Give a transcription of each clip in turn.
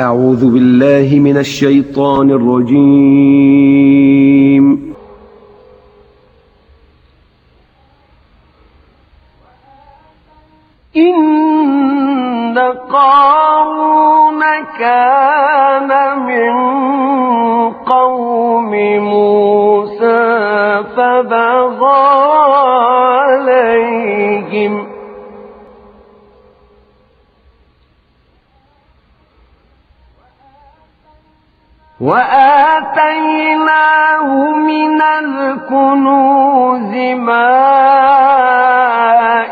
أعوذ بالله من الشيطان الرجيم. إن قارون كان من قوم موسى فبغى عليهم وآتيناه من الكنوز ما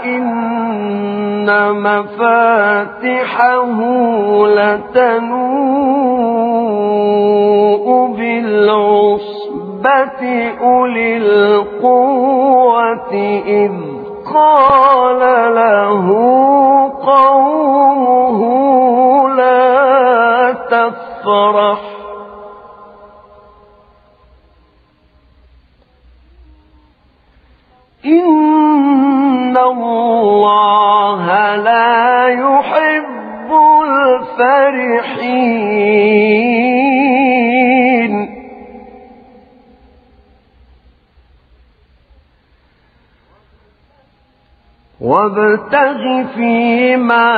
إن مفاتحه لتنوء بالعصبة أولي القوة إذ قال له قومه لا تفرح وابتغ فيما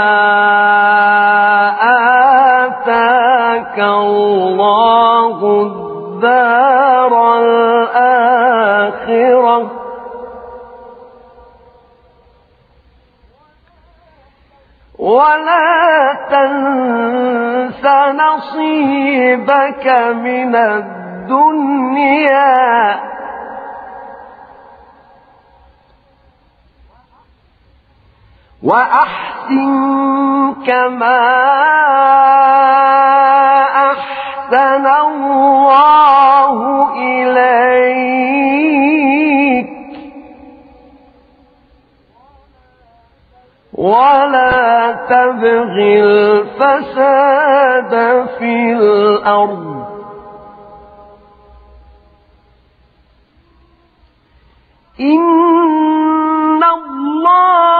آتاك الله الدار الآخرة. ولا تنس نصيبك من الدنيا. وأحسن كما أحسن الله إليك. ولا تبغ الفساد في الأرض. إن الله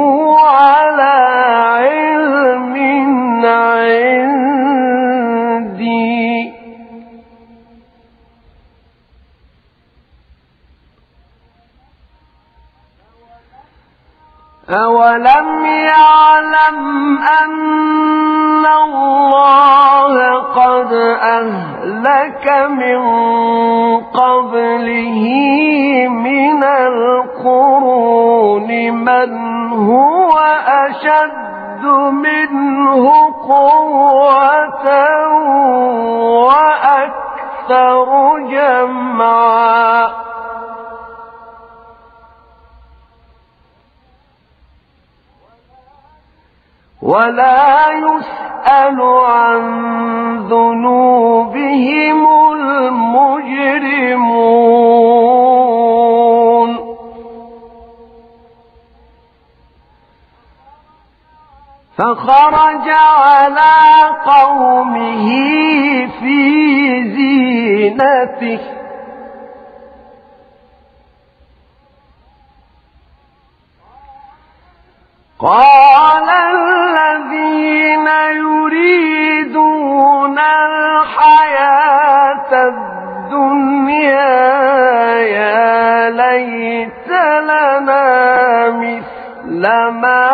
وأكثر جمعا. ولا يسأل عن ذنوبهم المجرمون. فخرج على قومه في زينته قال الذين يريدون الحياة الدنيا يا ليت لنا مثل ما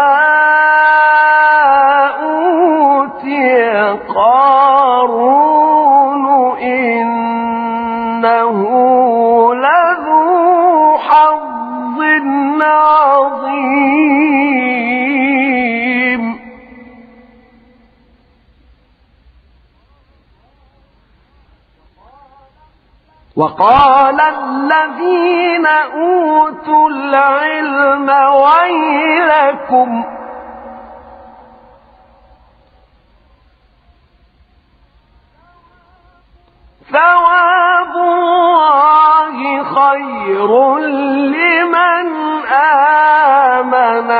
أوتي قارون وقال الذين أوتوا العلم ويلكم ثواب الله خير لمن آمن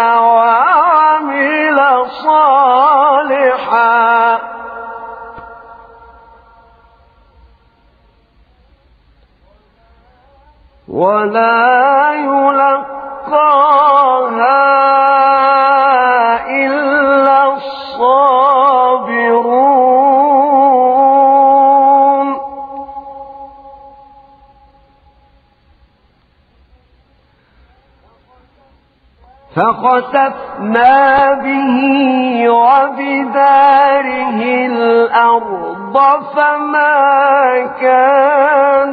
ولا يلقاها إلا الصابرون. فخسفنا به وبداره الأرض فما كان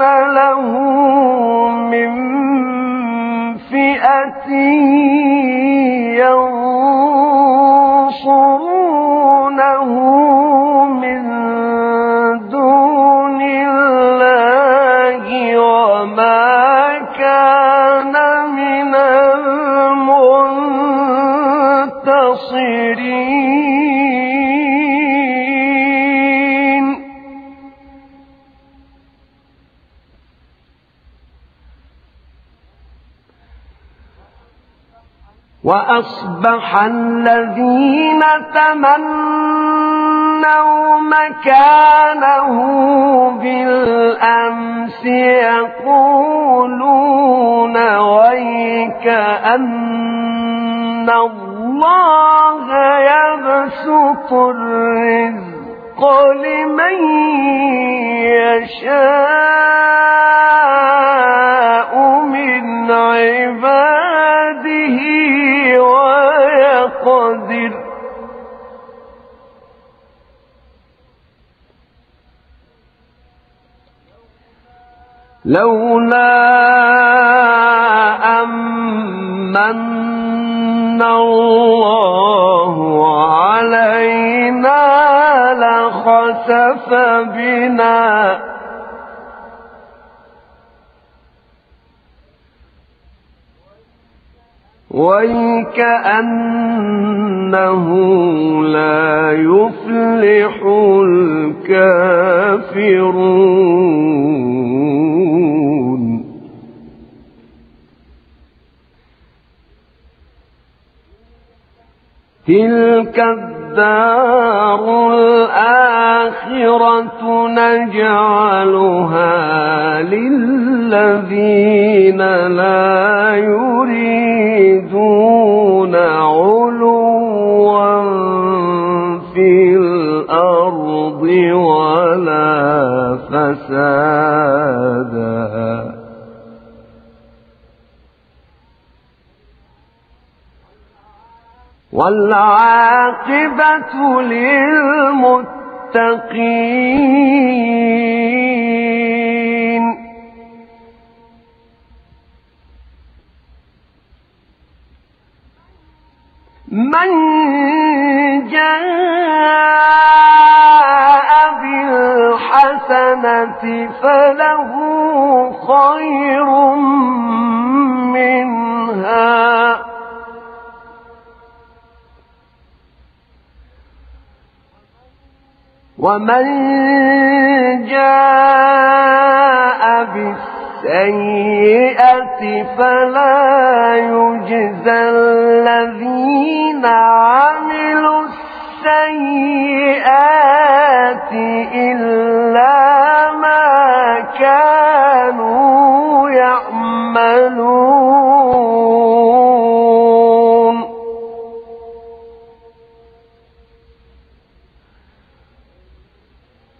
وأصبح الذين تمنوا مكانه بالأمس يقولون ويك أن الله يبسط الرزق لمن يشاء. لولا أمن الله علينا لخسف بنا. ويكأنه لا يفلح الكافرون. تلك الدار الآخرة نجعلها للذين لا يريدون علوا والعاقبة للمتقين. من جاء بالحسنة فله خير ومن جاء بالسيئة فلا يجزى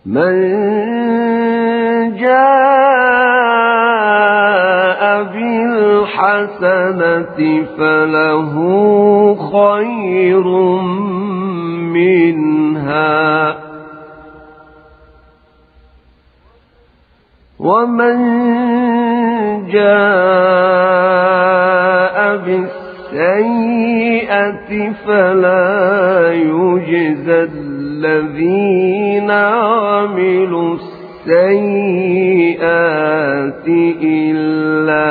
من جاء بالحسنة فله خير منها. ومن جاء بالسيئة فلا يجزى الذين عملوا السيئات إلا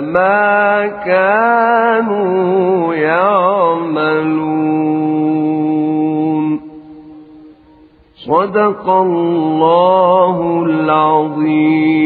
ما كانوا يعملون صدق الله العظيم